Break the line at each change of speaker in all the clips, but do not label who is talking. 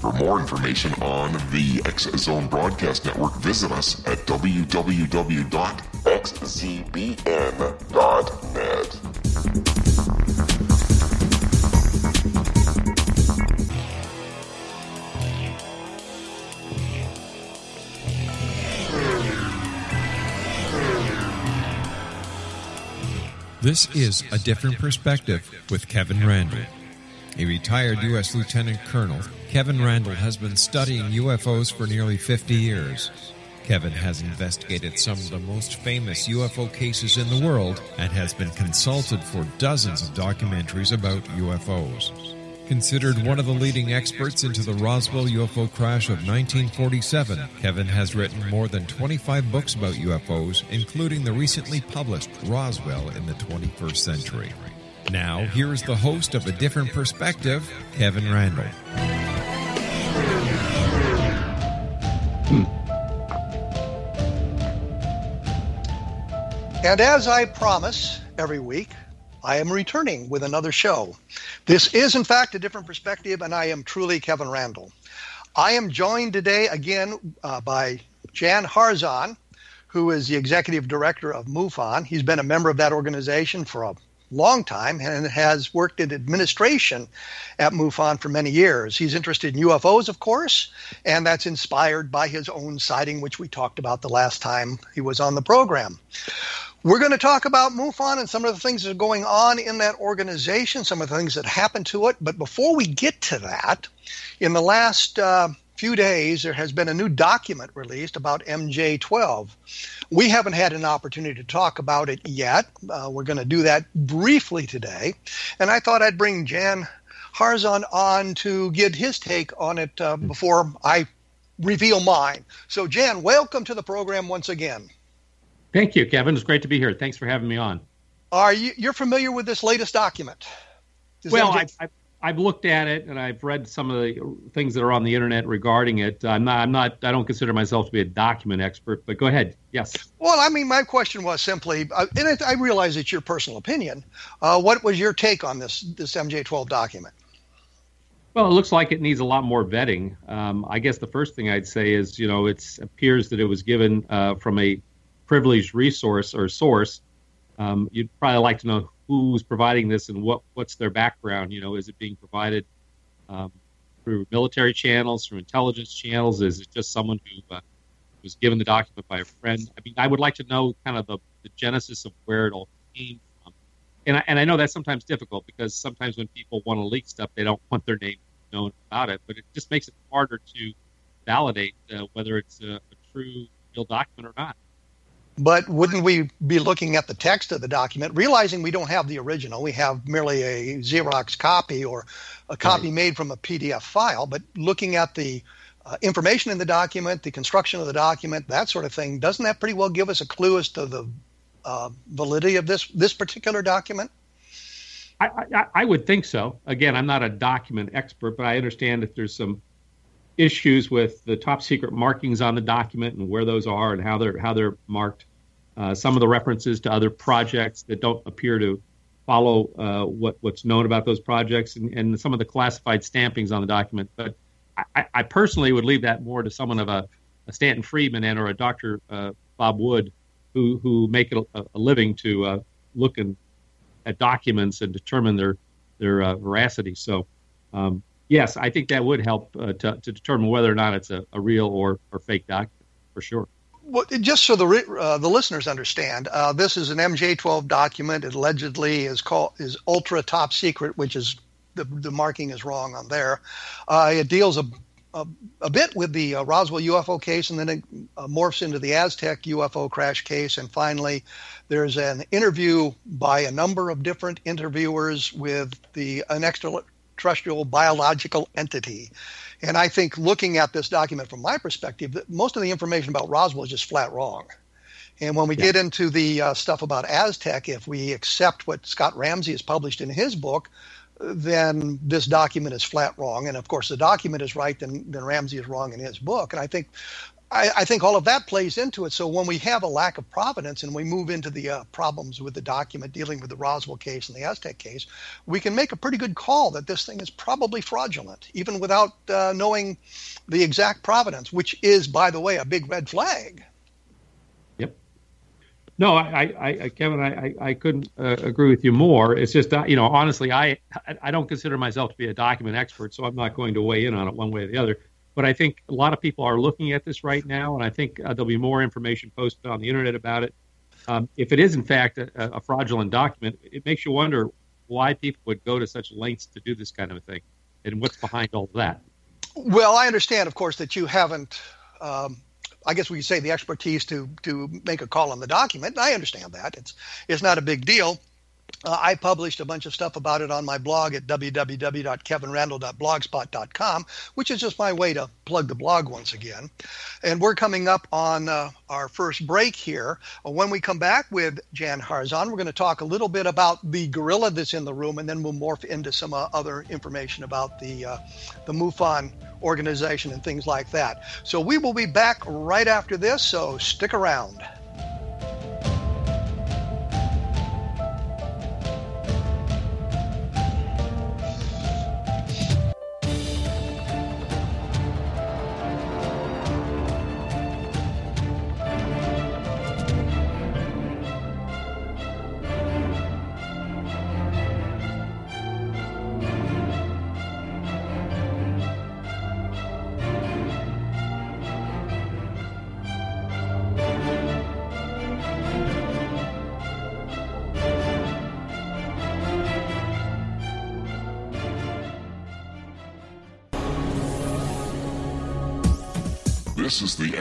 For more information on the X Zone Broadcast Network, visit us at www.xzbn.net.
This is A Different Perspective with Kevin Randle, A retired U.S. Lieutenant Colonel, Kevin Randle has been studying UFOs for nearly 50 years. Kevin has investigated some of the most famous UFO cases in the world and has been consulted for dozens of documentaries about UFOs. Considered one of the leading experts into the Roswell UFO crash of 1947, Kevin has written more than 25 books about UFOs, including the recently published Roswell in the 21st Century. Now, here is the host of A Different Perspective, Kevin Randle.
And as I promise every week, I am returning with another show. This is, in fact, a different perspective, and I am truly Kevin Randle. I am joined today again uh, by Jan Harzan, who is the executive director of MUFON. He's been a member of that organization for a long time and has worked in administration at MUFON for many years. He's interested in UFOs, of course, and that's inspired by his own sighting, which we talked about the last time he was on the program. We're going to talk about MUFON and some of the things that are going on in that organization, some of the things that happened to it. But before we get to that, in the last uh, few days, there has been a new document released about MJ12. We haven't had an opportunity to talk about it yet. Uh, we're going to do that briefly today. And I thought I'd bring Jan Harzan on to get his take on it uh, before I reveal mine. So, Jan, welcome to the program once again.
Thank you, Kevin. It's great to be here. Thanks for having me on.
Are you you're familiar with this latest document?
Does well, MJ- I've, I've looked at it and I've read some of the things that are on the internet regarding it. I'm not. I'm not. I don't consider myself to be a document expert. But go ahead. Yes.
Well, I mean, my question was simply, uh, and it, I realize it's your personal opinion. Uh, what was your take on this this MJ12 document?
Well, it looks like it needs a lot more vetting. Um, I guess the first thing I'd say is, you know, it appears that it was given uh, from a privileged resource or source, um, you'd probably like to know who's providing this and what what's their background. You know, is it being provided um, through military channels, through intelligence channels? Is it just someone who uh, was given the document by a friend? I mean, I would like to know kind of the, the genesis of where it all came from. And I, and I know that's sometimes difficult because sometimes when people want to leak stuff, they don't want their name known about it. But it just makes it harder to validate uh, whether it's a, a true, real document or not.
But wouldn't we be looking at the text of the document, realizing we don't have the original? We have merely a Xerox copy or a copy right. made from a PDF file, but looking at the uh, information in the document, the construction of the document, that sort of thing, doesn't that pretty well give us a clue as to the uh, validity of this this particular document?
I, I, I would think so. Again, I'm not a document expert, but I understand if there's some issues with the top secret markings on the document and where those are and how they're how they're marked uh, some of the references to other projects that don't appear to follow uh, what what's known about those projects, and, and, some of the classified stampings on the document. But I, I, personally would leave that more to someone of a, a Stanton Friedman and or a Dr. Uh, Bob Wood, who who make it a, a living to uh, look at documents and determine their their uh, veracity. So. Um, yes, I think that would help uh, to, to determine whether or not it's a, a real or, or fake document for sure
well, just so the uh, the listeners understand, uh, this is an MJ12 document. It allegedly is called is ultra top secret, which is the, the marking is wrong on there. Uh, it deals a, a, a, bit with the uh, Roswell UFO case, and then it uh, morphs into the Aztec UFO crash case, and finally, there's an interview by a number of different interviewers with the an extraterrestrial biological entity. And I think looking at this document from my perspective, that most of the information about Roswell is just flat wrong. And when we yeah. get into the uh, stuff about Aztec, if we accept what Scott Ramsey has published in his book, then this document is flat wrong. And of course, the document is right, then, then Ramsey is wrong in his book. And I think I, I, think all of that plays into it. So when we have a lack of providence and we move into the uh, problems with the document dealing with the Roswell case and the Aztec case, we can make a pretty good call that this thing is probably fraudulent, even without uh, knowing the exact providence, which is, by the way, a big red flag.
Yep. No, I, I, Kevin, I, I couldn't uh, agree with you more. It's just, you know, honestly, I, I don't consider myself to be a document expert, so I'm not going to weigh in on it one way or the other. But I think a lot of people are looking at this right now, and I think uh, there'll be more information posted on the internet about it. Um, if it is in fact a, a, fraudulent document, it makes you wonder why people would go to such lengths to do this kind of a thing, and what's behind all of that.
Well, I understand, of course, that you haven't. Um, I guess we could say the expertise to to make a call on the document. I understand that it's it's not a big deal. Uh, I published a bunch of stuff about it on my blog at www.kevinrandle.blogspot.com, which is just my way to plug the blog once again. And we're coming up on uh, our first break here. Uh, when we come back with Jan Harzan, we're going to talk a little bit about the gorilla that's in the room, and then we'll morph into some uh, other information about the uh, the MUFON organization and things like that. So we will be back right after this. So stick around.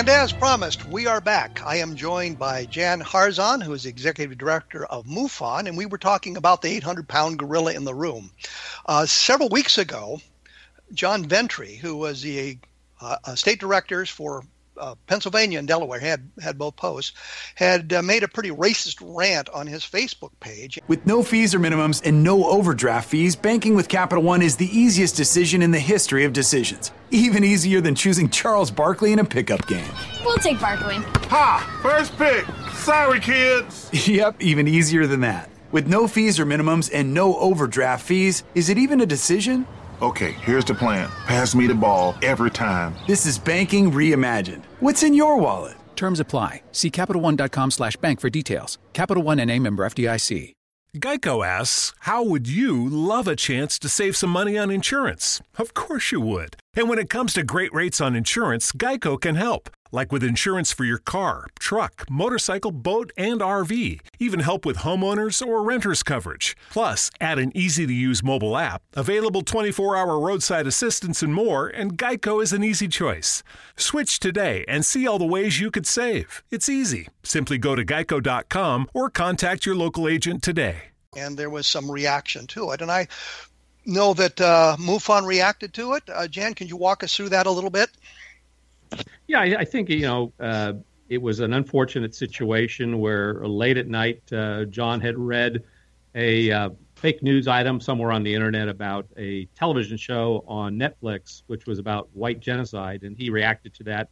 And as promised, we are back. I am joined by Jan Harzan, who is executive director of MUFON, and we were talking about the 800 pound gorilla in the room. Uh, several weeks ago, John Ventre, who was the uh, state directors for uh, Pennsylvania and Delaware had had both posts, had uh, made a pretty racist rant on his Facebook page.
With no fees or minimums and no overdraft fees, banking with Capital One is the easiest decision in the history of decisions. Even easier than choosing Charles Barkley in a pickup game.
We'll take Barkley.
Ha! First pick. Sorry, kids.
yep, even easier than that. With no fees or minimums and no overdraft fees, is it even a decision?
Okay, here's the plan. Pass me the ball every time.
This is banking reimagined. What's in your wallet?
Terms apply. See CapitalOne.com slash bank for details. Capital One and a member FDIC.
Geico asks, how would you love a chance to save some money on insurance? Of course you would. And when it comes to great rates on insurance, Geico can help like with insurance for your car, truck, motorcycle, boat, and RV. Even help with homeowners or renters coverage. Plus, add an easy to use mobile app, available 24 hour roadside assistance, and more, and Geico is an easy choice. Switch today and see all the ways you could save. It's easy. Simply go to geico.com or contact your local agent today.
And there was some reaction to it. And I know that uh, MUFON reacted to it. Uh, Jan, can you walk us through that a little bit?
Yeah, I, I think you know uh, it was an unfortunate situation where late at night uh, John had read a uh, fake news item somewhere on the internet about a television show on Netflix, which was about white genocide, and he reacted to that,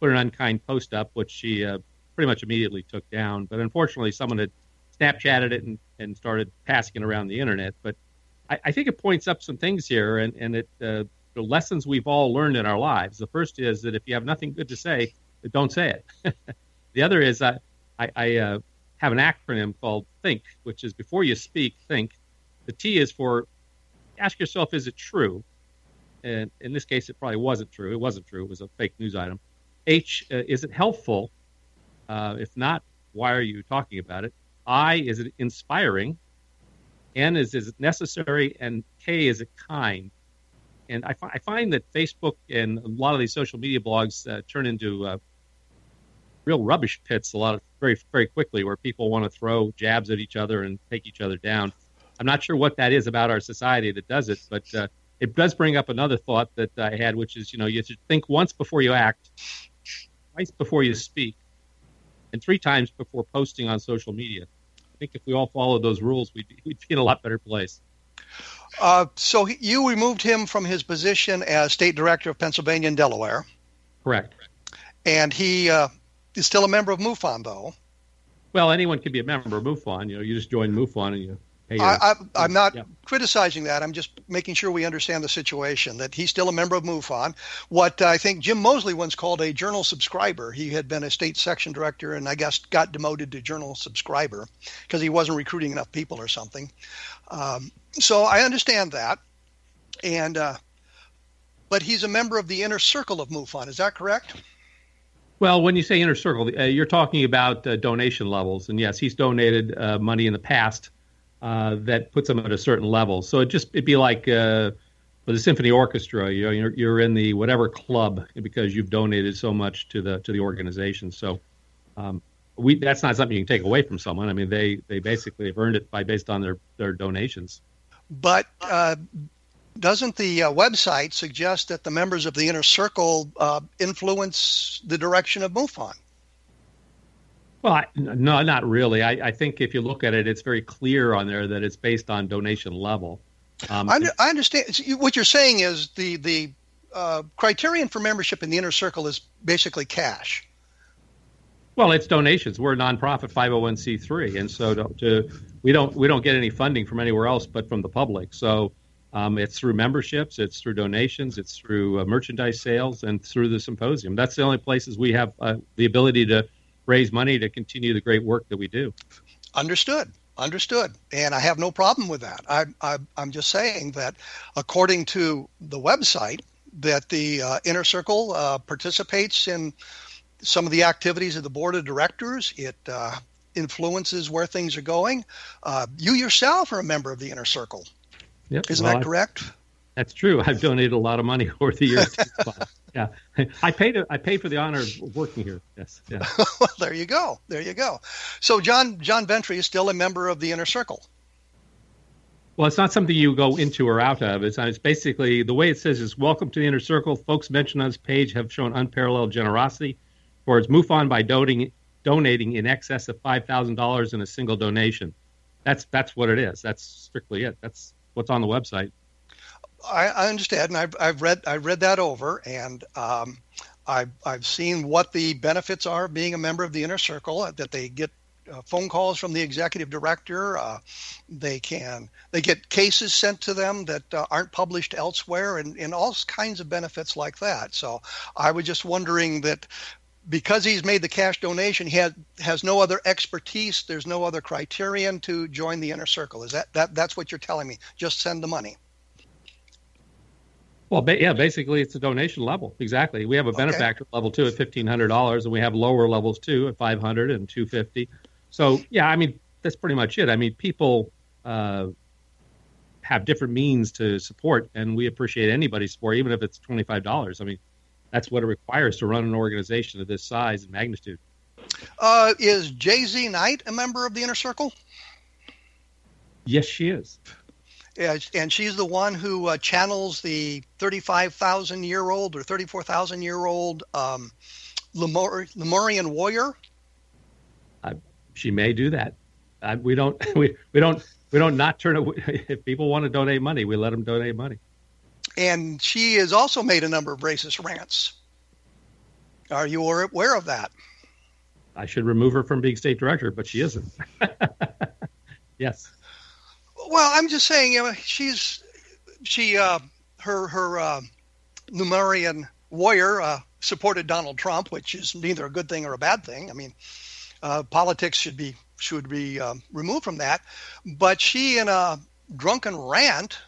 put an unkind post up, which she uh, pretty much immediately took down. But unfortunately, someone had Snapchatted it and, and started passing it around the internet. But I, I think it points up some things here, and and it uh, the lessons we've all learned in our lives. The first is that if you have nothing good to say, don't say it. the other is I, I, I uh, have an acronym called THINK, which is before you speak, think. The T is for ask yourself, is it true? And in this case, it probably wasn't true. It wasn't true. It was a fake news item. H, uh, is it helpful? Uh, if not, why are you talking about it? I, is it inspiring? N, is, is it necessary? And K, is it kind? And I, fi- I, find that Facebook and a lot of these social media blogs uh, turn into uh, real rubbish pits a lot of very very quickly, where people want to throw jabs at each other and take each other down. I'm not sure what that is about our society that does it, but uh, it does bring up another thought that I had, which is you know you should think once before you act, twice before you speak, and three times before posting on social media. I think if we all followed those rules, we'd, we'd be in a lot better place.
Uh, so he, you removed him from his position as state director of Pennsylvania and Delaware.
Correct.
And he uh, is still a member of MUFON, though.
Well, anyone can be a member of MUFON. You know, you just join MUFON and you pay. Your,
I, am not yeah. criticizing that. I'm just making sure we understand the situation. That he's still a member of MUFON. What I think Jim Moseley once called a journal subscriber. He had been a state section director and I guess got demoted to journal subscriber because he wasn't recruiting enough people or something. Um, so I understand that, and uh, but he's a member of the inner circle of MUFON. Is that correct?
Well, when you say inner circle, uh, you're talking about uh, donation levels, and yes, he's donated uh, money in the past uh, that puts him at a certain level. So it just it'd be like uh, with the symphony orchestra, you know, you're, you're in the whatever club because you've donated so much to the to the organization. So um, we that's not something you can take away from someone. I mean, they they basically have earned it by based on their their donations.
But uh, doesn't the uh, website suggest that the members of the inner circle uh, influence the direction of MUFON?
Well, I, no, not really. I, I, think if you look at it, it's very clear on there that it's based on donation level.
Um, I, I, understand. What you're saying is the the uh, criterion for membership in the inner circle is basically cash.
Well, it's donations. We're a nonprofit 501c3, and so to, to, we don't we don't get any funding from anywhere else but from the public. So um, it's through memberships, it's through donations, it's through uh, merchandise sales, and through the symposium. That's the only places we have uh, the ability to raise money to continue the great work that we do.
Understood. Understood. And I have no problem with that. I, I, I'm just saying that according to the website, that the uh, inner circle uh, participates in some of the activities of the board of directors. It uh, influences where things are going. Uh, you yourself are a member of the inner circle.
Yep.
Isn't
well,
that correct?
That's true. I've donated a lot of money over the years. yeah, I paid. I paid for the honor of working here. Yes. Yeah.
well, there you go. There you go. So John John Ventre is still a member of the inner circle.
Well, it's not something you go into or out of. It's, it's basically the way it says is "Welcome to the inner circle." Folks mentioned on this page have shown unparalleled generosity towards MUFON by donating donating in excess of five thousand dollars in a single donation. That's that's what it is. That's strictly it. That's what's on the website.
I, I understand, and I've, I've read I read that over, and um, I've I've seen what the benefits are of being a member of the inner circle. Uh, that they get uh, phone calls from the executive director. Uh, they can they get cases sent to them that uh, aren't published elsewhere, and, and all kinds of benefits like that. So I was just wondering that because he's made the cash donation, he has, has no other expertise. There's no other criterion to join the inner circle. Is that, that that's what you're telling me? Just send the money.
Well, ba- yeah, basically it's a donation level. Exactly. We have a benefactor okay. level too at fifteen hundred dollars, and we have lower levels too at five hundred and two fifty. So yeah, I mean that's pretty much it. I mean people uh, have different means to support, and we appreciate anybody's support, even if it's twenty five dollars. I mean that's what it requires to run an organization of this size and magnitude.
Uh, is JZ Knight a member of the inner circle?
Yes, she is.
Yeah, and she's the one who uh, channels the 35,000 year old or 34,000 year old um, Lemur- Lemurian warrior.
Uh, she may do that. Uh, we don't. We, we don't. We don't not turn away. If people want to donate money, we let them donate money
and she has also made a number of racist rants. Are you aware of that?
I should remove her from being state director, but she isn't. yes.
Well, I'm just saying, you know, she's she uh, her her uh, Lemurian warrior uh, supported Donald Trump, which is neither a good thing or a bad thing. I mean, uh, politics should be should be um, removed from that. But she, in a drunken rant,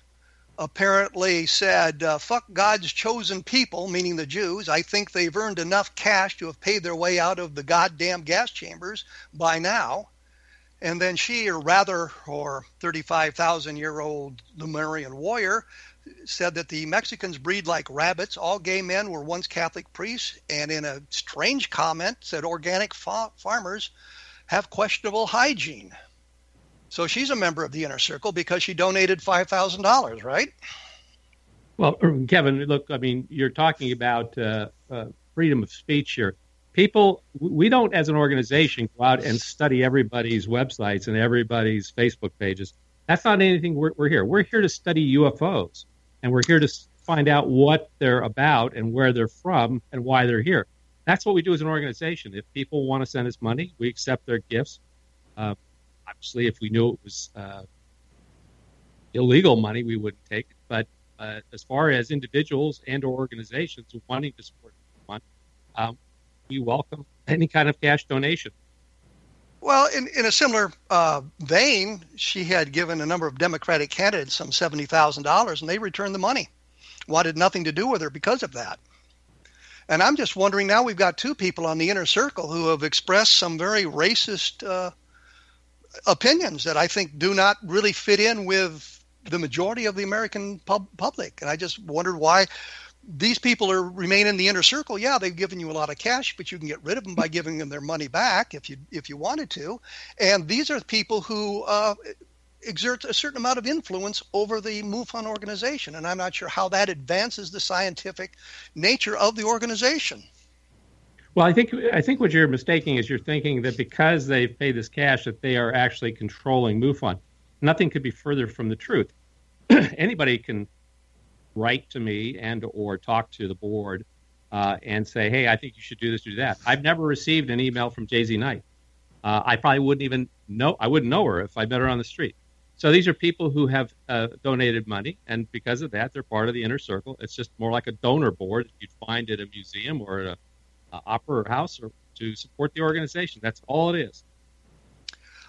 apparently said, uh, fuck God's chosen people, meaning the Jews. I think they've earned enough cash to have paid their way out of the goddamn gas chambers by now. And then she, or rather, or 35,000 year old Lemurian warrior, said that the Mexicans breed like rabbits. All gay men were once Catholic priests. And in a strange comment, said organic fa- farmers have questionable hygiene. So she's a member of the inner circle because she donated five thousand dollars, right?
Well, Kevin, look, I mean, you're talking about uh, uh, freedom of speech here. People, we don't, as an organization, go out and study everybody's websites and everybody's Facebook pages. That's not anything we're, we're here. We're here to study UFOs, and we're here to find out what they're about and where they're from and why they're here. That's what we do as an organization. If people want to send us money, we accept their gifts. Uh, obviously, if we knew it was uh, illegal money, we wouldn't take it. But uh, as far as individuals and or organizations wanting to support one, um, we welcome any kind of cash donation.
Well, in, in a similar uh, vein, she had given a number of Democratic candidates some $70,000 and they returned the money. Wanted nothing to do with her because of that. And I'm just wondering now we've got two people on the inner circle who have expressed some very racist uh, opinions that I think do not really fit in with the majority of the American pub- public. And I just wondered why these people are remain in the inner circle. Yeah, they've given you a lot of cash, but you can get rid of them by giving them their money back if you if you wanted to. And these are people who uh, exert a certain amount of influence over the MUFON organization, and I'm not sure how that advances the scientific nature of the organization.
Well, I think I think what you're mistaking is you're thinking that because they've paid this cash that they are actually controlling MUFON. Nothing could be further from the truth. Anybody can write to me and or talk to the board uh, and say, "Hey, I think you should do this, do that." I've never received an email from JZ Knight. Uh, I probably wouldn't even know. I wouldn't know her if I met her on the street. So these are people who have uh, donated money, and because of that, they're part of the inner circle. It's just more like a donor board you'd find at a museum or at a, a opera house or to support the organization. That's all it is.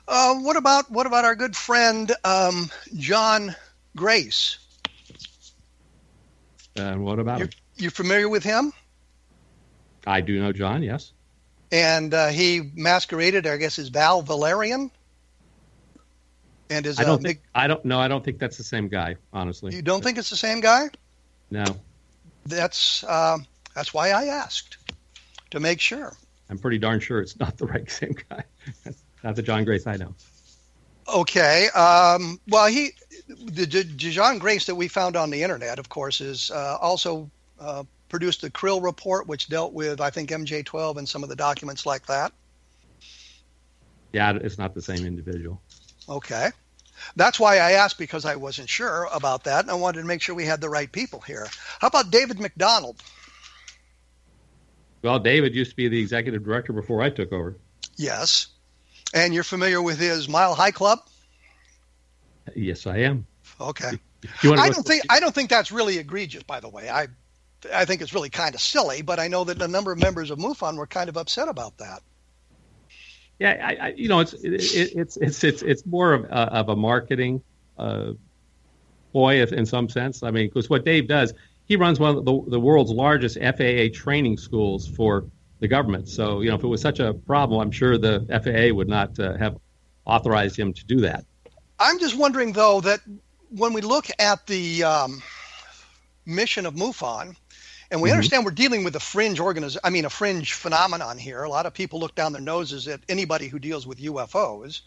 Uh, what about what about our good friend um, John Grace?
And what about
you're,
him?
You familiar with him?
I do know John. Yes.
And uh, he masqueraded, I guess, as Val Valerian. And is
I don't
uh,
think I don't know. I don't think that's the same guy. Honestly,
you don't think it's the same guy?
No.
That's uh, that's why I asked to make sure.
I'm pretty darn sure it's not the right same guy. not the John Grace I know.
Okay. Um, well, he the, the John Grace that we found on the internet, of course, is uh, also uh, produced the Krill report, which dealt with I think MJ12 and some of the documents like that.
Yeah, it's not the same individual.
Okay. That's why I asked because I wasn't sure about that, and I wanted to make sure we had the right people here. How about David MacDonald?
Well, David used to be the executive director before I took over.
Yes. And you're familiar with his Mile High Club?
Yes, I am.
Okay. I don't think I don't think that's really egregious. By the way, I I think it's really kind of silly, but I know that a number of members of MUFON were kind of upset about that.
Yeah, I, I, you know, it's it, it's it's it's it's more of a, of a marketing uh, ploy in some sense. I mean, because what Dave does, he runs one of the, the world's largest FAA training schools for the government. So, you know, if it was such a problem, I'm sure the FAA would not uh, have authorized him to do that.
I'm just wondering, though, that when we look at the um, mission of MUFON, and we mm-hmm. understand we're dealing with a fringe organization, I mean, a fringe phenomenon here. A lot of people look down their noses at anybody who deals with UFOs.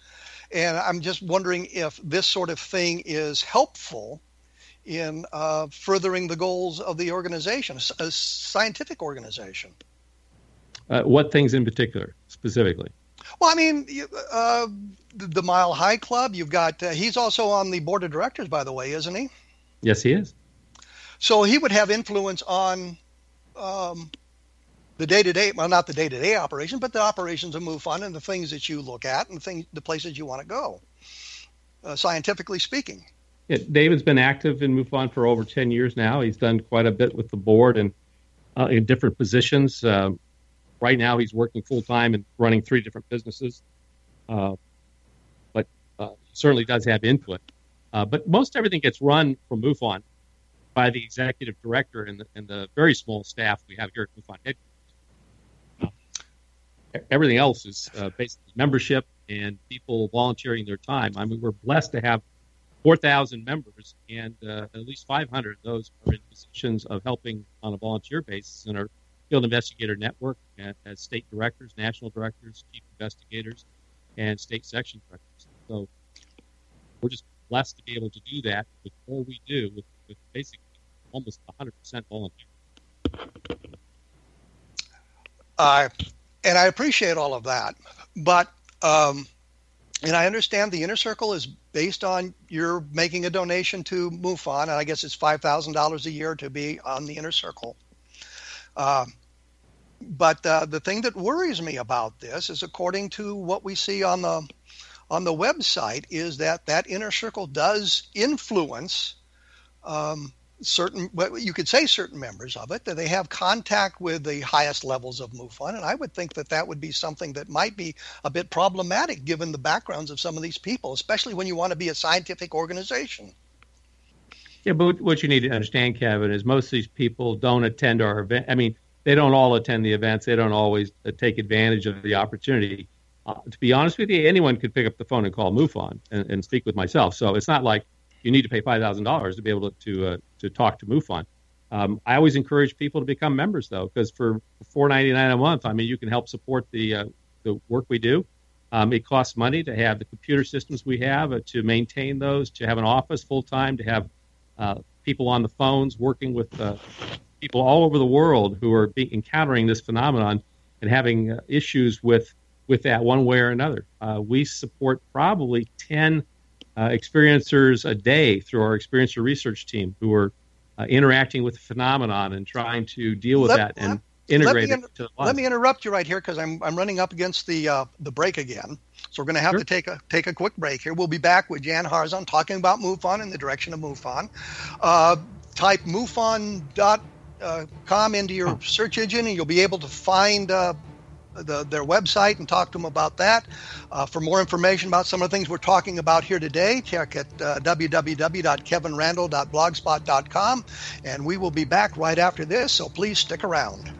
And I'm just wondering if this sort of thing is helpful in uh, furthering the goals of the organization, a scientific organization.
Uh, what things in particular, specifically?
Well, I mean, uh, the Mile High Club. You've got. Uh, he's also on the board of directors, by the way, isn't he?
Yes, he is.
So he would have influence on um, the day-to-day. Well, not the day-to-day operation, but the operations of MUFON and the things that you look at and the things, the places you want to go. Uh, scientifically speaking.
Yeah, David's been active in MUFON for over ten years now. He's done quite a bit with the board and uh, in different positions. Um, right now he's working full time and running three different businesses. Uh, but uh, certainly does have input. Uh, but most everything gets run from MUFON by the executive director and the, and the very small staff we have here at MUFON headquarters. Uh, everything else is uh, basically membership and people volunteering their time. I mean, we're blessed to have 4,000 members, and uh, at least 500 of those are in positions of helping on a volunteer basis and our Field Investigator Network as state directors, national directors, chief investigators, and state section directors. So we're just blessed to be able to do that with all we do with, with basically almost 100% volunteer.
Uh, and I appreciate all of that. But um, and I understand the inner circle is based on you're making a donation to MUFON, and I guess it's five thousand dollars a year to be on the inner circle. Uh, but uh, the thing that worries me about this is, according to what we see on the on the website, is that that inner circle does influence um, certain you could say certain members of it that they have contact with the highest levels of MUFON and I would think that that would be something that might be a bit problematic given the backgrounds of some of these people especially when you want to be a scientific organization.
Yeah, but what you need to understand Kevin is most of these people don't attend our event I mean they don't all attend the events they don't always uh, take advantage of the opportunity. Uh, to be honest with you anyone could pick up the phone and call MUFON and, and speak with myself so it's not like you need to pay five thousand dollars to be able to to, uh, to talk to MUFON. Um, I always encourage people to become members though, because for four ninety nine a month, I mean, you can help support the uh, the work we do. Um, it costs money to have the computer systems we have, uh, to maintain those, to have an office full time, to have uh, people on the phones working with uh, people all over the world who are be- encountering this phenomenon and having uh, issues with with that one way or another. we support probably ten uh, experiencers a day through our experiencer research team who are uh, interacting with the phenomenon and trying to deal with let, that and integrate
it
to the
Let me interrupt you right here because I'm, I'm running up against the uh, the break again. So we're going to have sure. to take a take a quick break here. We'll be back with Jan Harzan talking about MUFON and the direction of MUFON. Uh, type MUFON.com uh, into your search engine and you'll be able to find uh, the, their website and talk to them about that. Uh, for more information about some of the things we're talking about here today, check at uh, www.kevinrandle.blogspot.com. And we will be back right after this, so please stick around.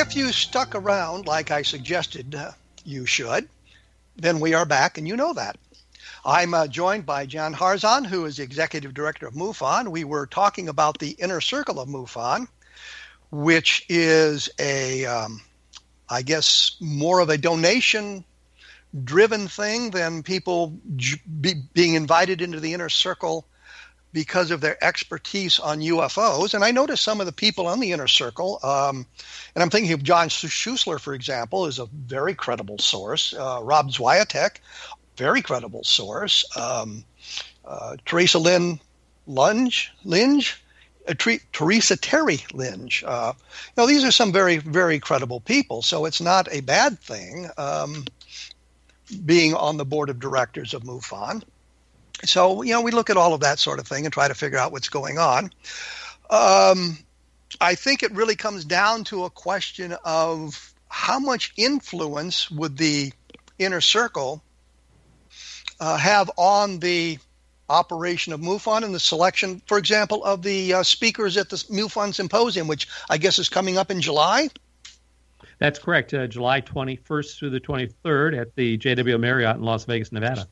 If you stuck around like I suggested uh, you should, then we are back, and you know that. I'm uh, joined by Jan Harzan, who is the executive director of MUFON. We were talking about the inner circle of MUFON, which is a, um, I guess, more of a donation driven thing than people j- be, being invited into the inner circle because of their expertise on UFOs. And I noticed some of the people on the inner circle, um, and I'm thinking of John Schuessler, for example, is a very credible source. Uh, Rob Swiatek, very credible source. Um, uh, Teresa Lynn Lunge, Linge, uh, Teresa Terry Linge. Uh, you know, these are some very, very credible people. So it's not a bad thing um, being on the board of directors of MUFON. So, you know, we look at all of that sort of thing and try to figure out what's going on. Um, I think it really comes down to a question of how much influence would the inner circle uh, have on the operation of MUFON and the selection, for example, of the uh, speakers at the MUFON symposium, which I guess is coming up in July.
That's correct. Uh, July 21st through the 23rd at the JW Marriott in Las Vegas, Nevada.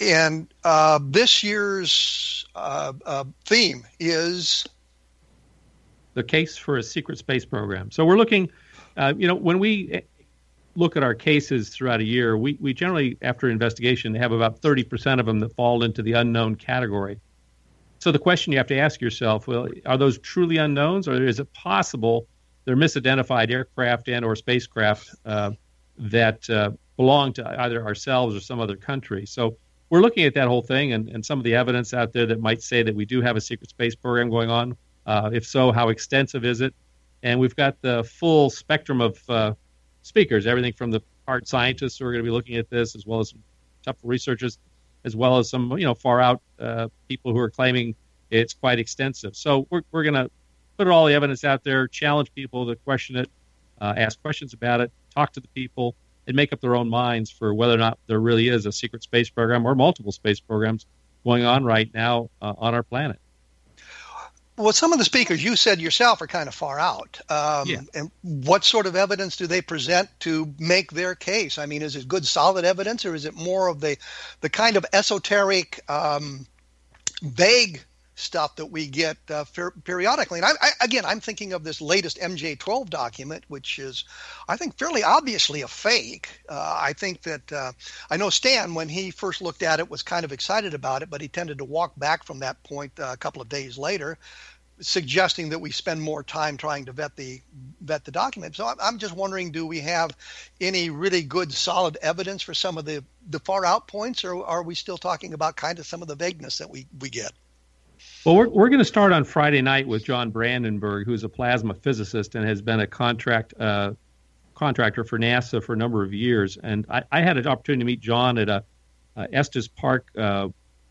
And uh, this year's uh, uh, theme is
the case for a secret space program. So we're looking, uh, you know, when we look at our cases throughout a year, we, we generally, after investigation, have about 30% of them that fall into the unknown category. So the question you have to ask yourself, well, are those truly unknowns or is it possible they're misidentified aircraft and or spacecraft uh, that uh, belong to either ourselves or some other country? So we're looking at that whole thing and, and some of the evidence out there that might say that we do have a secret space program going on. Uh, if so, how extensive is it? And we've got the full spectrum of uh, speakers, everything from the hard scientists who are going to be looking at this, as well as tough researchers, as well as some you know far out uh, people who are claiming it's quite extensive. So we're we're going to put all the evidence out there, challenge people to question it, uh, ask questions about it, talk to the people, and make up their own minds for whether or not there really is a secret space program or multiple space programs going on right now uh, on our planet.
Well, some of the speakers you said yourself are kind of far out. Um,
yeah.
And what sort of evidence do they present to make their case? I mean, is it good, solid evidence, or is it more of the the kind of esoteric, um, vague stuff that we get uh, periodically. And I, I, again, I'm thinking of this latest MJ12 document, which is, I think, fairly obviously a fake. Uh, I think that uh, I know Stan, when he first looked at it, was kind of excited about it, but he tended to walk back from that point uh, a couple of days later. Suggesting that we spend more time trying to vet the vet the document. So I'm just wondering, do we have any really good, solid evidence for some of the the far out points, or are we still talking about kind of some of the vagueness that we we get?
Well, we're, we're going to start on Friday night with John Brandenburg, who's a plasma physicist and has been a contract uh, contractor for NASA for a number of years. And I, I had an opportunity to meet John at a Estes Park uh,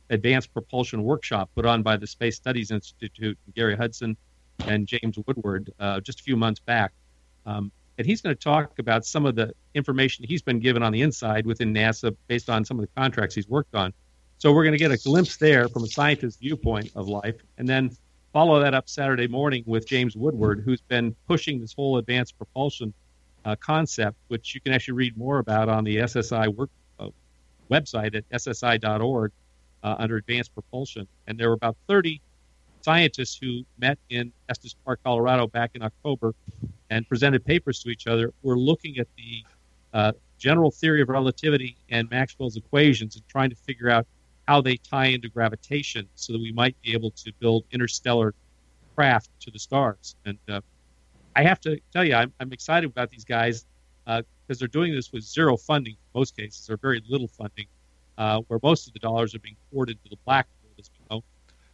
Advanced Propulsion Workshop put on by the Space Studies Institute, Gary Hudson and James Woodward, uh, just a few months back. Um, and he's going to talk about some of the information he's been given on the inside within NASA based on some of the contracts he's worked on. So we're going to get a glimpse there from a scientist's viewpoint of life, and then follow that up Saturday morning with James Woodward, who's been pushing this whole advanced propulsion uh, concept, which you can actually read more about on the SSI work, uh, website at ssi.org uh, under advanced propulsion. And there were about 30 scientists who met in Estes Park, Colorado back in October and presented papers to each other. We're looking at the uh, general theory of relativity and Maxwell's equations and trying to figure out how they tie into gravitation so that we might be able to build interstellar craft to the stars. And uh, I have to tell you, I'm, I'm excited about these guys because uh, they're doing this with zero funding in most cases, or very little funding, uh, where most of the dollars are being poured into the black hole, as we know.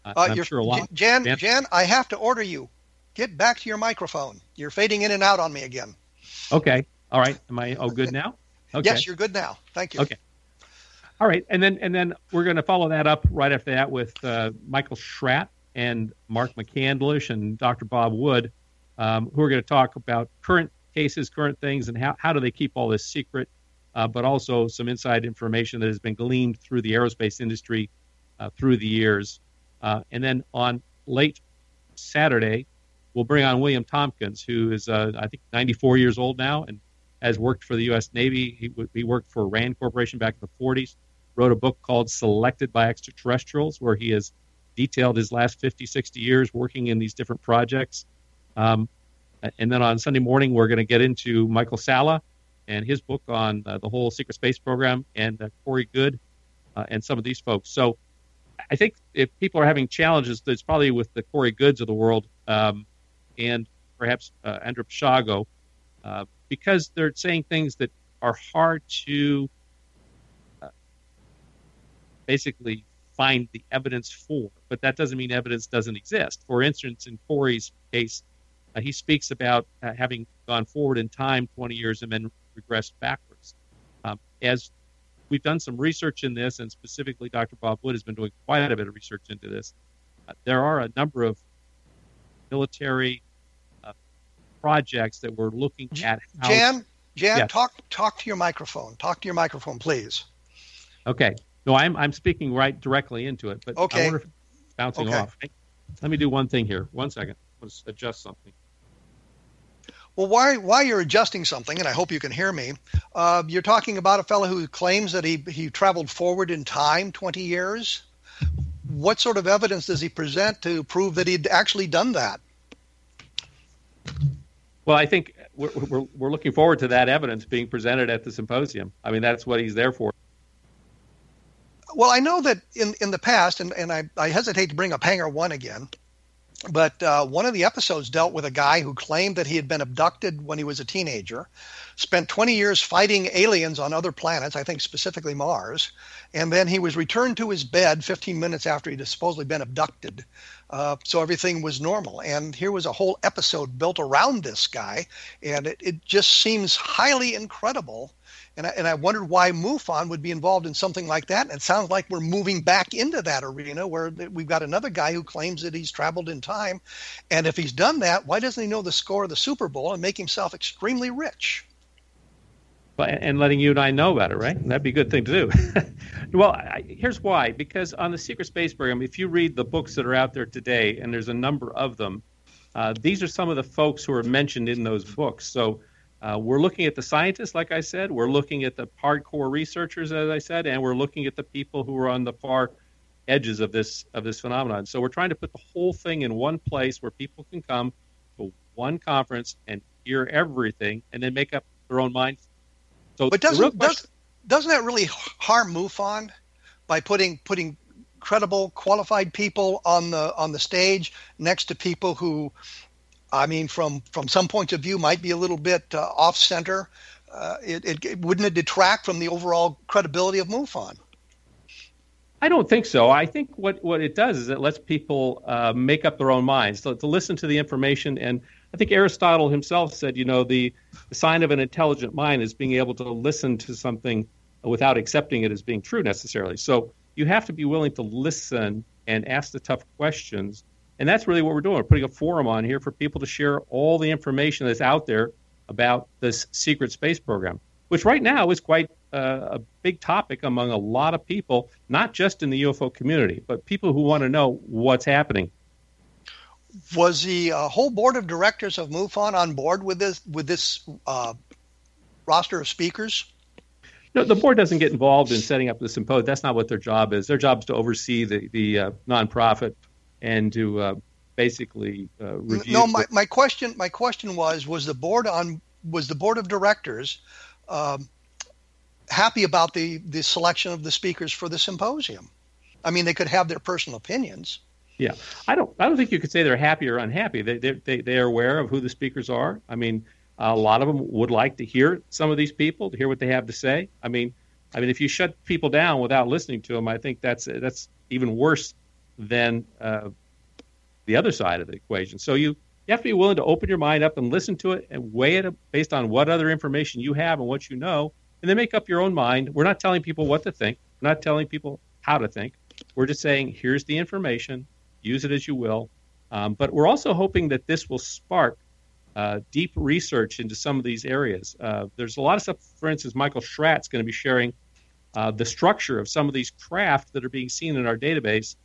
Uh, I'm sure a lot.
Jan, Jan, I have to order you. Get back to your microphone. You're fading in and out on me again.
Okay. All right. Am I oh good now? Okay.
Yes, you're good now. Thank you.
Okay. All right, and then and then we're going to follow that up right after that with uh, Michael Schratt and Mark McCandlish and Dr. Bob Wood, um, who are going to talk about current cases, current things, and how how do they keep all this secret, uh, but also some inside information that has been gleaned through the aerospace industry uh, through the years. Uh, and then on late Saturday, we'll bring on William Tompkins, who is uh, I think 94 years old now and has worked for the U.S. Navy. He, he worked for Rand Corporation back in the 40s wrote a book called Selected by Extraterrestrials, where he has detailed his last 50, 60 years working in these different projects. Um, and then on Sunday morning, we're going to get into Michael Salla and his book on uh, the whole secret space program and uh, Corey Goode uh, and some of these folks. So I think if people are having challenges, it's probably with the Corey Goodes of the world um, and perhaps uh, Andrew Basiago uh, because they're saying things that are hard to basically find the evidence for. But that doesn't mean evidence doesn't exist. For instance, in Corey's case, uh, he speaks about uh, having gone forward in time 20 years and then regressed backwards. Um, as we've done some research in this, and specifically Dr. Bob Wood has been doing quite a bit of research into this, uh, there are a number of military uh, projects that we're looking at.
How, Jan, Jan, yes. talk talk to your microphone. Talk to your microphone, please.
Okay. No, I'm I'm speaking right directly into it, but
okay.
I wonder if it's bouncing okay. off. Let me do one thing here. One second. Let's adjust something.
Well, while, while you're adjusting something, and I hope you can hear me, uh, you're talking about a fellow who claims that he, he traveled forward in time 20 years. What sort of evidence does he present to prove that he'd actually done that?
Well, I think we're, we're, we're looking forward to that evidence being presented at the symposium. I mean, that's what he's there for.
Well, I know that in, in the past, and, and I, I hesitate to bring up Hangar 1 again, but uh, one of the episodes dealt with a guy who claimed that he had been abducted when he was a teenager, spent 20 years fighting aliens on other planets, I think specifically Mars, and then he was returned to his bed 15 minutes after he'd supposedly been abducted. Uh, so everything was normal. And here was a whole episode built around this guy, and it, it just seems highly incredible and I, and I wondered why MUFON would be involved in something like that. And it sounds like we're moving back into that arena where we've got another guy who claims that he's traveled in time. And if he's done that, why doesn't he know the score of the Super Bowl and make himself extremely rich?
and letting you and I know about it, right? That'd be a good thing to do. well, I, here's why. Because on the secret space program, if you read the books that are out there today, and there's a number of them, uh, these are some of the folks who are mentioned in those books. So uh, we're looking at the scientists, like I said. We're looking at the hardcore researchers, as I said, and we're looking at the people who are on the far edges of this of this phenomenon. So we're trying to put the whole thing in one place where people can come to one conference and hear everything, and then make up their own mind.
So, but doesn't does, doesn't that really harm MUFON by putting putting credible, qualified people on the on the stage next to people who I mean, from from some points of view, might be a little bit uh, off center. Uh, it, it, it, wouldn't it detract from the overall credibility of MUFON?
I don't think so. I think what, what it does is it lets people uh, make up their own minds to, to listen to the information. And I think Aristotle himself said, you know, the, the sign of an intelligent mind is being able to listen to something without accepting it as being true necessarily. So you have to be willing to listen and ask the tough questions and that's really what we're doing. We're putting a forum on here for people to share all the information that's out there about this secret space program, which right now is quite uh, a big topic among a lot of people, not just in the UFO community, but people who want to know what's happening.
Was the uh, whole board of directors of MUFON on board with this with this uh, roster of speakers?
No, the board doesn't get involved in setting up the symposium. That's not what their job is. Their job is to oversee the the uh, nonprofit and to uh, basically uh, review.
No, my, my question my question was was the board on was the board of directors um, happy about the the selection of the speakers for the symposium? I mean, they could have their personal opinions.
Yeah, I don't I don't think you could say they're happy or unhappy. They they they, they are aware of who the speakers are. I mean a lot of them would like to hear some of these people, to hear what they have to say. I mean, I mean, if you shut people down without listening to them, I think that's that's even worse than uh, the other side of the equation. So you you have to be willing to open your mind up and listen to it and weigh it based on what other information you have and what you know, and then make up your own mind. We're not telling people what to think. We're not telling people how to think. We're just saying here's the information. Use it as you will. Um, but we're also hoping that this will spark uh, deep research into some of these areas. Uh, there's a lot of stuff, for instance, Michael Schratt's going to be sharing uh, the structure of some of these craft that are being seen in our database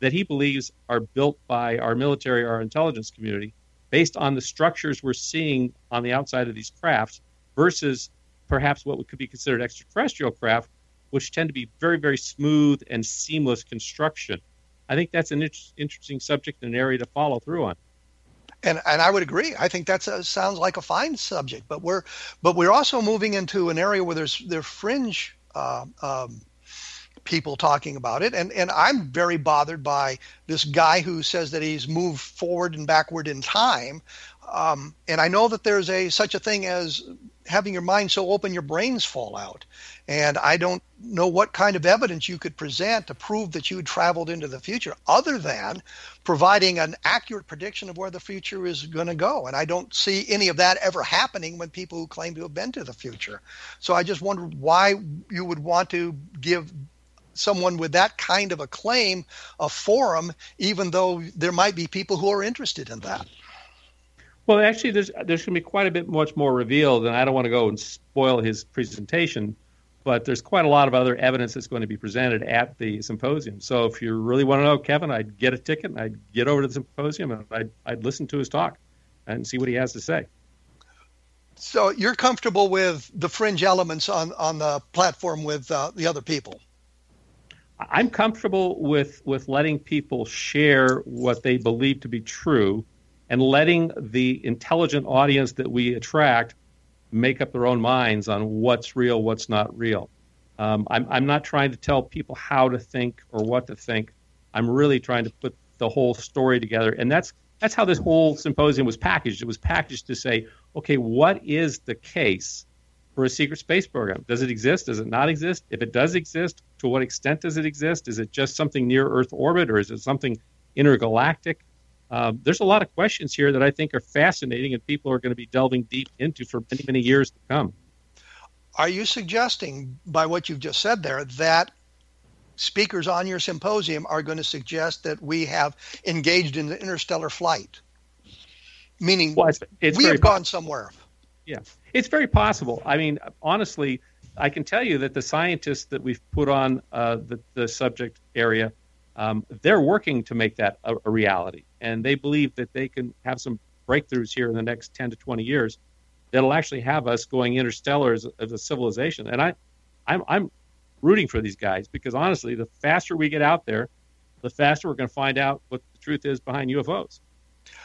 that he believes are built by our military, our intelligence community, based on the structures we're seeing on the outside of these crafts versus perhaps what could be considered extraterrestrial craft, which tend to be very, very smooth and seamless construction. I think that's an inter- interesting subject and an area to follow through on
and and I would agree. I think that sounds like a fine subject, but we're but we're also moving into an area where there's there fringe uh, um, people talking about it, and and I'm very bothered by this guy who says that he's moved forward and backward in time, um, and I know that there's a such a thing as having your mind so open your brains fall out. And I don't know what kind of evidence you could present to prove that you traveled into the future other than providing an accurate prediction of where the future is going to go. And I don't see any of that ever happening when people who claim to have been to the future. So I just wonder why you would want to give someone with that kind of a claim a forum, even though there might be people who are interested in that.
Well, actually, there's there's going to be quite a bit much more revealed, and I don't want to go and spoil his presentation but there's quite a lot of other evidence that's going to be presented at the symposium. So if you really want to know Kevin, I'd get a ticket and I'd get over to the symposium and I'd, I'd listen to his talk and see what he has to say.
So you're comfortable with the fringe elements on, on the platform with uh, the other people?
I'm comfortable with, with letting people share what they believe to be true and letting the intelligent audience that we attract make up their own minds on what's real, what's not real. Um, I'm, I'm not trying to tell people how to think or what to think. I'm really trying to put the whole story together, and that's that's how this whole symposium was packaged. It was packaged to say, okay, what is the case for a secret space program? Does it exist? Does it not exist? If it does exist, to what extent does it exist? Is it just something near Earth orbit, or is it something intergalactic? Um, there's a lot of questions here that I think are fascinating and people are going to be delving deep into for many, many years to come.
Are you suggesting, by what you've just said there, that speakers on your symposium are going to suggest that we have engaged in the interstellar flight? Meaning, well, it's, it's we have gone somewhere.
Yeah, it's very possible. I mean, honestly, I can tell you that the scientists that we've put on uh, the, the subject area um, they're working to make that a, a, reality, and they believe that they can have some breakthroughs here in the next 10 to 20 years that'll actually have us going interstellar as, as a civilization. And I, I'm, I'm rooting for these guys because honestly, the faster we get out there, the faster we're going to find out what the truth is behind UFOs,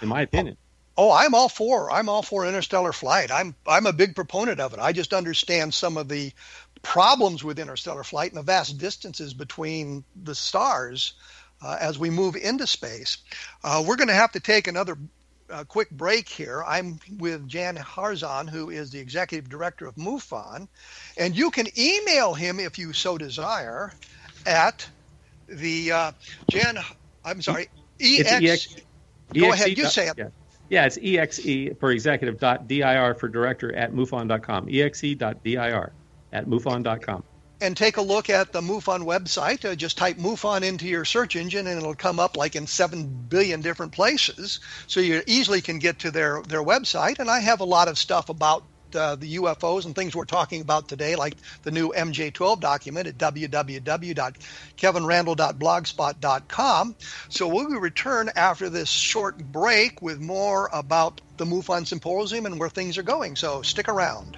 in my opinion.
Oh, I'm all for I'm all for interstellar flight. I'm I'm a big proponent of it. I just understand some of the problems with interstellar flight and the vast distances between the stars uh, as we move into space. Uh, we're going to have to take another uh, quick break here. I'm with Jan Harzan, who is the executive director of MUFON, and you can email him if you so desire at the uh, Jan. I'm sorry, EX. EX go EXE, ahead, you say it.
Yeah. Yeah, it's exe for executive dot dir for director at mufon.com. exe.dir at MUFON.com.
And take a look at the MUFON website. Uh, just type MUFON into your search engine and it'll come up like in 7 billion different places. So you easily can get to their, their website. And I have a lot of stuff about uh, the UFOs and things we're talking about today, like the new MJ12 document at www.kevinrandle.blogspot.com. So we'll return after this short break with more about the MUFON Symposium and where things are going. So stick around.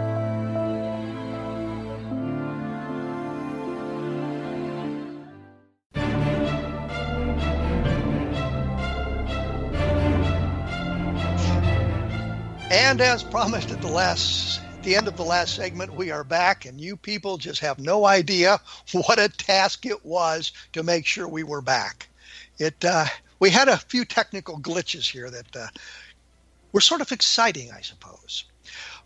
And as promised at the last the end of the last segment, we are back, and you people just have no idea what a task it was to make sure we were back. It uh, we had a few technical glitches here that uh, were sort of exciting, I suppose.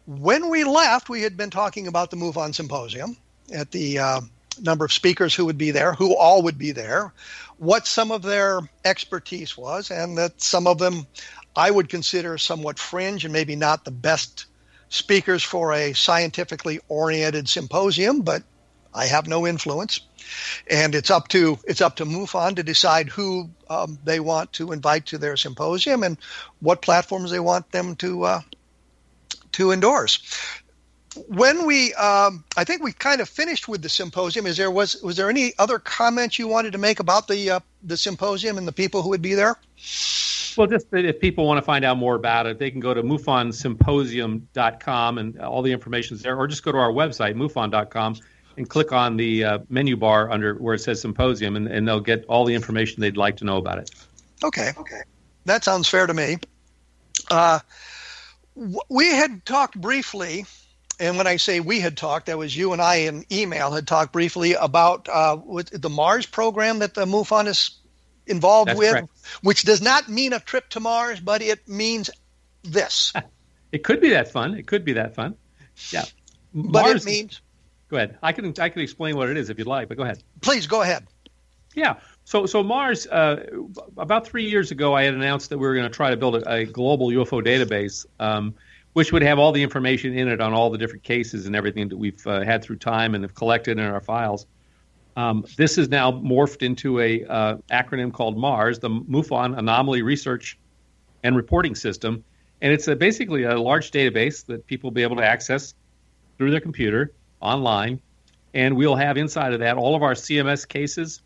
When we left, we had been talking about the MUFON Symposium at the uh, number of speakers who would be there, who all would be there, what some of their expertise was, and that some of them I would consider somewhat fringe and maybe not the best speakers for a scientifically oriented symposium, but I have no influence. And it's up to it's up to MUFON to decide who um, they want to invite to their symposium and what platforms they want them to uh, to endorse. When we, um, I think we kind of finished with the symposium. Is there was was there any other comments you wanted to make about the uh, the symposium and the people who would be there?
Well, just if people want to find out more about it, they can go to mufonsymposium.com and all the information is there, or just go to our website, mufon.com, and click on the uh, menu bar under where it says symposium, and, and they'll get all the information they'd like to know about it.
Okay. Okay. That sounds fair to me. Uh, we had talked briefly, and when I say we had talked, that was you and I in email had talked briefly about uh, the Mars program that the MUFON is involved
That's
with,
correct.
which does not mean a trip to Mars, but it means this.
It could be that fun. It could be that fun. Yeah.
But
Mars-
it means.
Go ahead. I can I can explain what it is if you'd like, but go ahead.
Please go ahead.
Yeah. So so Mars. Uh, about three years ago, I had announced that we were going to try to build a, a global UFO database, um, which would have all the information in it on all the different cases and everything that we've uh, had through time and have collected in our files. Um, this is now morphed into a uh, acronym called MARS, the MUFON Anomaly Research and Reporting System, and it's a, basically a large database that people will be able to access through their computer online, and we'll have inside of that all of our CMS cases.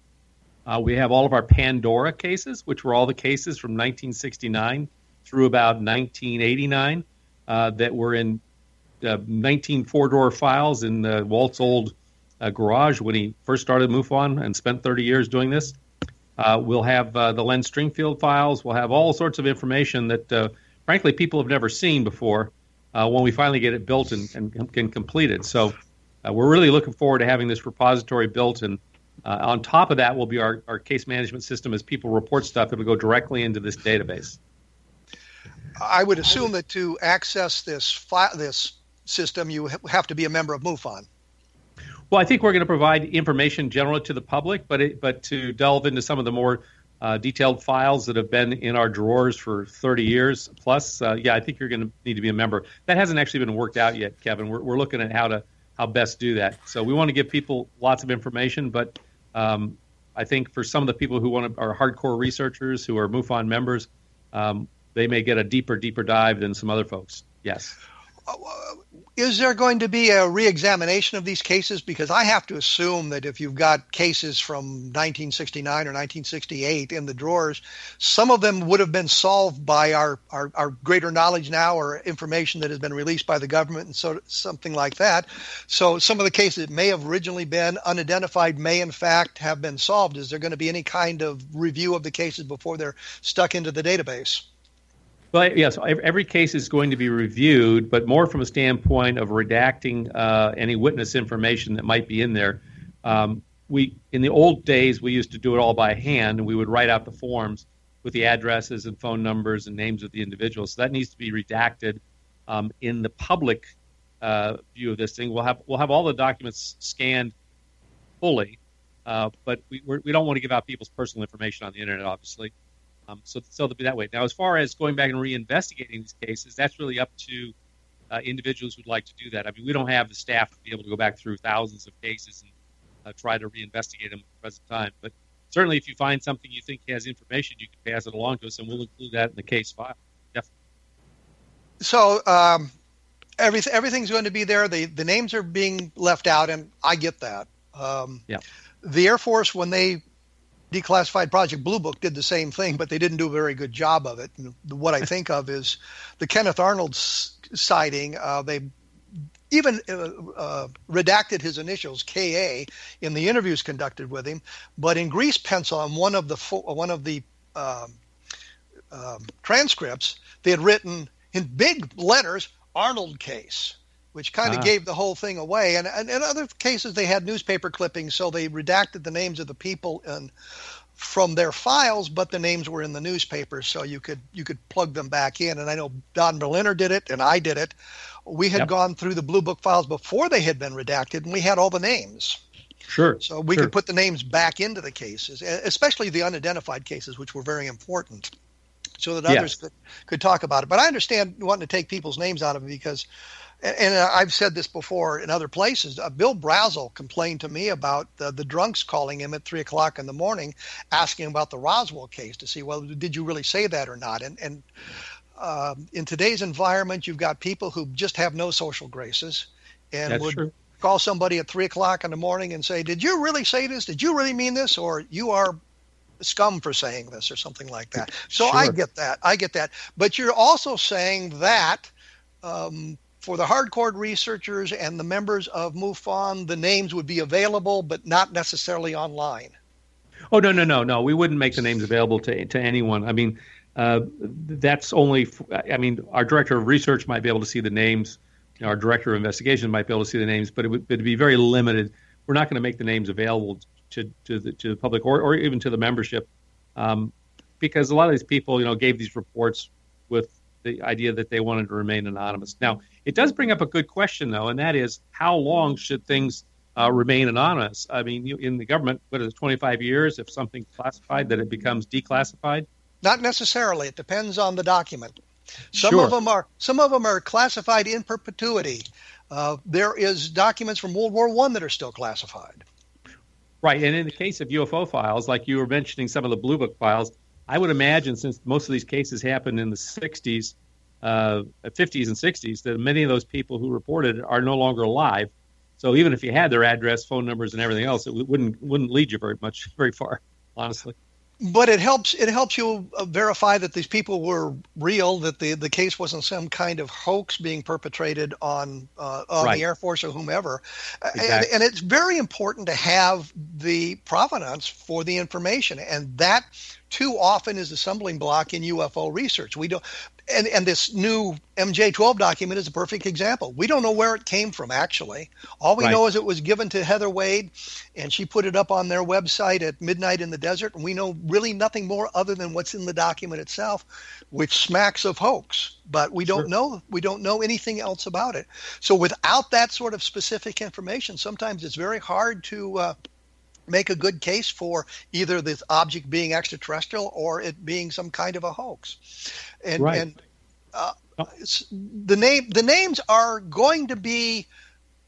Uh, we have all of our Pandora cases, which were all the cases from 1969 through about 1989 uh, that were in uh, 19 four-door files in uh, Walt's old uh, garage when he first started MUFON and spent 30 years doing this. Uh, we'll have uh, the Len Stringfield files. We'll have all sorts of information that, frankly, people have never seen before when we finally get it built and, and can complete it. So we're really looking forward to having this repository built. And on top of that will be our, our case management system. As people report stuff, it'll go directly into this database.
I would assume that to access this fi- this system, you ha- have to be a member of MUFON.
Well, I think we're going to provide information generally to the public, but it, but to delve into some of the more uh, detailed files that have been in our drawers for 30 years plus, uh, yeah, I think you're going to need to be a member. That hasn't actually been worked out yet, Kevin. We're, we're looking at how to how best do that. So we want to give people lots of information, but um, I think for some of the people who want to are hardcore researchers who are MUFON members, um, they may get a deeper, deeper dive than some other folks. Yes.
Uh, uh, is there going to be a reexamination of these cases? Because I have to assume that if you've got cases from 1969 or 1968 in the drawers, some of them would have been solved by our, our, our greater knowledge now or information that has been released by the government and so something like that. So some of the cases that may have originally been unidentified may in fact have been solved. Is there going to be any kind of review of the cases before they're stuck into the database?
Well, yes, ev- every case is going to be reviewed, but more from a standpoint of redacting uh, any witness information that might be in there. Um, we, in the old days, we used to do it all by hand, and we would write out the forms with the addresses and phone numbers and names of the individuals. So that needs to be redacted. Um, in the public uh, view of this thing, we'll have we'll have all the documents scanned fully, uh, but we we don't want to give out people's personal information on the internet, obviously. Um, so, so they'll be that way. Now, as far as going back and reinvestigating these cases, that's really up to uh, individuals who'd like to do that. I mean, we don't have the staff to be able to go back through thousands of cases and uh, try to reinvestigate them at the present time. But certainly, if you find something you think has information, you can pass it along to us, and we'll include that in the case file. Definitely.
So um, everything everything's going to be there. The the names are being left out, and I get that. Um,
Yeah.
the Air Force, when they declassified Project Blue Book, did the same thing, but they didn't do a very good job of it. And what I think of is the Kenneth Arnold sighting. Uh, they even uh, uh, redacted his initials KA in the interviews conducted with him, but in grease pencil on one of the fo- one of the um, um, transcripts, they had written in big letters, Arnold case, which kind of
Ah.
gave the whole thing away. And, and in other cases, they had newspaper clippings, so they redacted the names of the people and from their files, but the names were in the newspaper, so you could you could plug them back in. And I know Don Berliner did it, and I did it. We had
Yep.
gone through the Blue Book files before they had been redacted, and we had all the names.
Sure.
So we
sure.
could put the names back into the cases, especially the unidentified cases, which were very important, so that others
Yes.
could, could talk about it. But I understand wanting to take people's names out of it because, and, and I've said this before in other places. Uh, Bill Brazel complained to me about uh, the drunks calling him at three o'clock in the morning, asking about the Roswell case to see, well, did you really say that or not? And and um, in today's environment, you've got people who just have no social graces and
That's
would
true.
call somebody at three o'clock in the morning and say, "Did you really say this? Did you really mean this? Or you are scum for saying this, or something like that." So I get that. I get that. But you're also saying that. Um, for the hardcore researchers and the members of MUFON, the names would be available, but not necessarily online.
Oh no no no no! We wouldn't make the names available to to anyone. I mean, uh, that's only. I mean, our director of research might be able to see the names. Our director of investigation might be able to see the names, but it would it'd be very limited. We're not going to make the names available to to the to the public or, or even to the membership, um, because a lot of these people, you know, gave these reports the idea that they wanted to remain anonymous. Now, it does bring up a good question, though, and that is how long should things uh, remain anonymous? I mean, you, in the government, what is it, 25 years? If something's classified, that it becomes declassified?
Not necessarily. It depends on the document. Some
Sure.
of them are some of them are classified in perpetuity. Uh, there is documents from World War One that are still classified.
Right. And in the case of UFO files, like you were mentioning some of the Blue Book files, I would imagine since most of these cases happened in the 60s, uh, 50s, and 60s, that many of those people who reported are no longer alive. So even if you had their address, phone numbers, and everything else, it wouldn't wouldn't lead you very much, very far, honestly.
But it helps it helps you uh, verify that these people were real, that the, the case wasn't some kind of hoax being perpetrated on uh, on
Right.
the Air Force or whomever. Uh, And,
Exactly.
and it's very important to have the provenance for the information, and that too often is the stumbling block in UFO research. We don't. And, and this new MJ12 document is a perfect example. We don't know where it came from, actually. All we
Right.
know is it was given to Heather Wade, and she put it up on their website at midnight in the desert. And we know really nothing more other than what's in the document itself, which smacks of hoax. But we don't
Sure.
know we don't know anything else about it. So without that sort of specific information, sometimes it's very hard to uh, make a good case for either this object being extraterrestrial or it being some kind of a hoax. And
Right.
and uh, it's- the name the names are going to be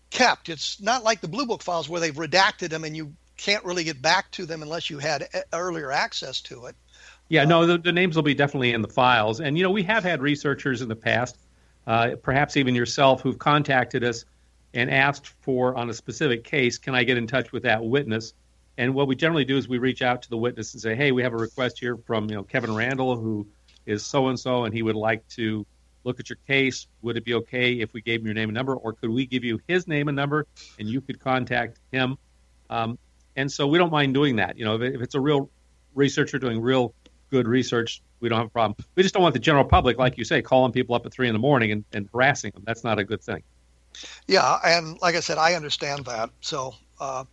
kept. It's not like the Blue Book files where they've redacted them and you can't really get back to them unless you had e- earlier access to it.
Yeah, no, the, the names will be definitely in the files. And, you know, we have had researchers in the past, uh, perhaps even yourself, who've contacted us and asked for, on a specific case, can I get in touch with that witness? And what we generally do is we reach out to the witness and say, hey, we have a request here from, you know, Kevin Randle, who is so and so, and he would like to look at your case. Would it be okay if we gave him your name and number, or could we give you his name and number and you could contact him? Um, and so we don't mind doing that. You know, if, if it's a real researcher doing real good research, we don't have a problem. We just don't want the general public, like you say, calling people up at three in the morning and, and harassing them. That's not a good thing.
Yeah, and like I said, I understand that. So, uh,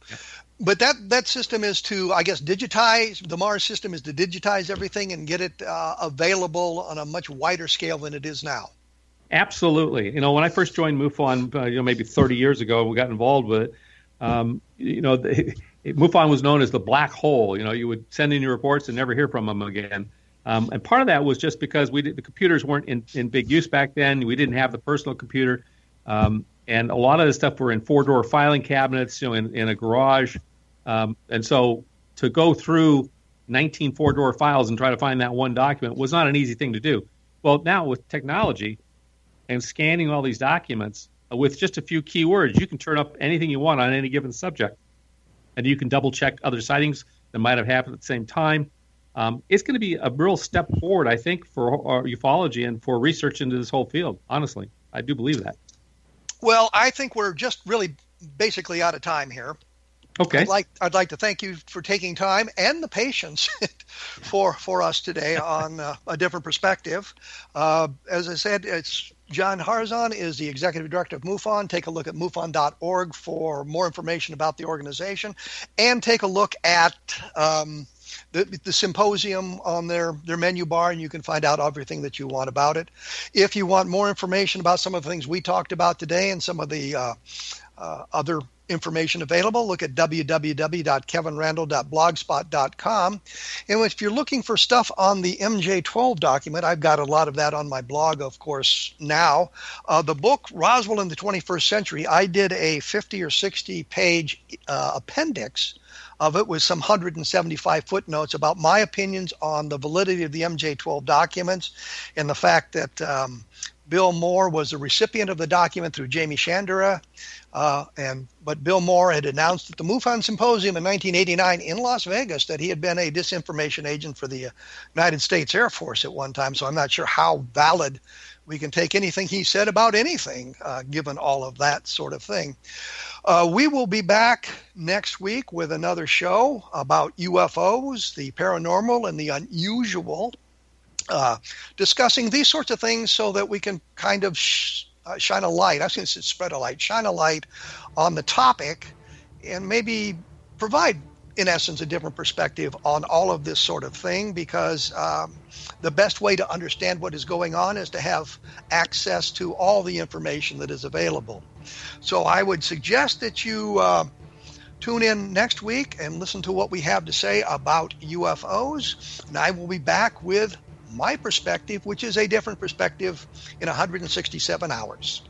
but that that system is to, I guess, digitize. The Mars system is to digitize everything and get it uh, available on a much wider scale than it is now.
Absolutely. You know, when I first joined MUFON, uh, you know, maybe 30 years ago, we got involved with it. Um, you know, the, MUFON was known as the black hole. You know, you would send in your reports and never hear from them again. Um, and part of that was just because we did, the computers weren't in, in big use back then. We didn't have the personal computer, um, and a lot of the stuff were in four door filing cabinets, you know, in, in a garage. Um, and so to go through 19 four door files and try to find that one document was not an easy thing to do. Well, now with technology, and scanning all these documents uh, with just a few keywords, you can turn up anything you want on any given subject. And you can double check other sightings that might have happened at the same time. Um, it's going to be a real step forward, I think, for ufology and for research into this whole field. Honestly, I do believe that.
Well, I think we're just really basically out of time here.
Okay.
I'd like I'd like to thank you for taking time and the patience for for us today on uh, a different perspective. Uh, as I said, it's Jan Harzan is the executive director of MUFON. Take a look at MUFON.org for more information about the organization, and take a look at. Um, the, the, symposium on their, their menu bar, and you can find out everything that you want about it. If you want more information about some of the things we talked about today and some of the uh, uh, other information available. Look at www.kevinrandle.blogspot.com. And if you're looking for stuff on the MJ12 document, I've got a lot of that on my blog, of course, now. Uh, the book, Roswell in the 21st Century, I did a 50 or 60 page uh, appendix of it with some 175 footnotes about my opinions on the validity of the MJ12 documents and the fact that um, Bill Moore was a recipient of the document through Jaime Shandera, uh, and but Bill Moore had announced at the MUFON Symposium in 1989 in Las Vegas that he had been a disinformation agent for the United States Air Force at one time. So I'm not sure how valid we can take anything he said about anything, uh, given all of that sort of thing. Uh, we will be back next week with another show about UFOs, the paranormal, and the unusual uh, discussing these sorts of things so that we can kind of sh- uh, shine a light. I was going to say spread a light, shine a light on the topic, and maybe provide, in essence, a different perspective on all of this sort of thing. Because um, the best way to understand what is going on is to have access to all the information that is available. So I would suggest that you. Uh, tune in next week and listen to what we have to say about UFOs. And I will be back with my perspective, which is a different perspective in 167 hours.